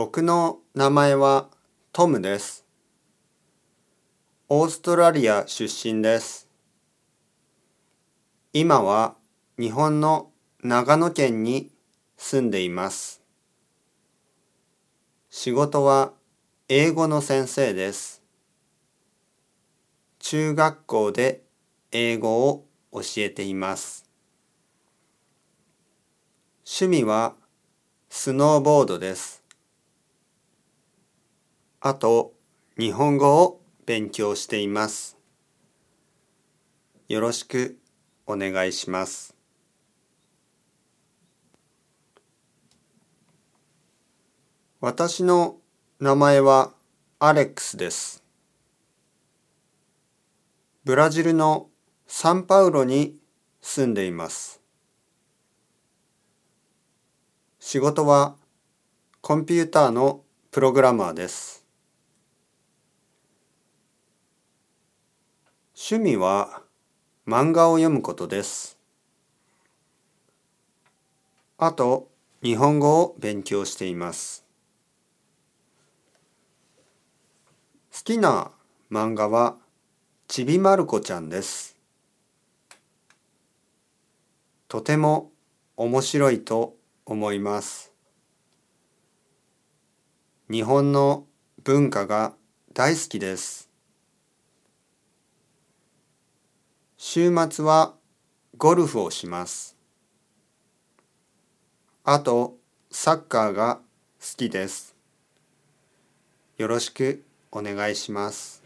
僕の名前はトムです。オーストラリア出身です。今は日本の長野県に住んでいます。仕事は英語の先生です。中学校で英語を教えています。趣味はスノーボードです。あと、日本語を勉強しています。よろしくお願いします。私の名前はアレックスです。ブラジルのサンパウロに住んでいます。仕事はコンピューターのプログラマーです。趣味は漫画を読むことです。あと、日本語を勉強しています。好きな漫画はちびまる子ちゃんです。とても面白いと思います。日本の文化が大好きです。週末はゴルフをします。あと、サッカーが好きです。よろしくお願いします。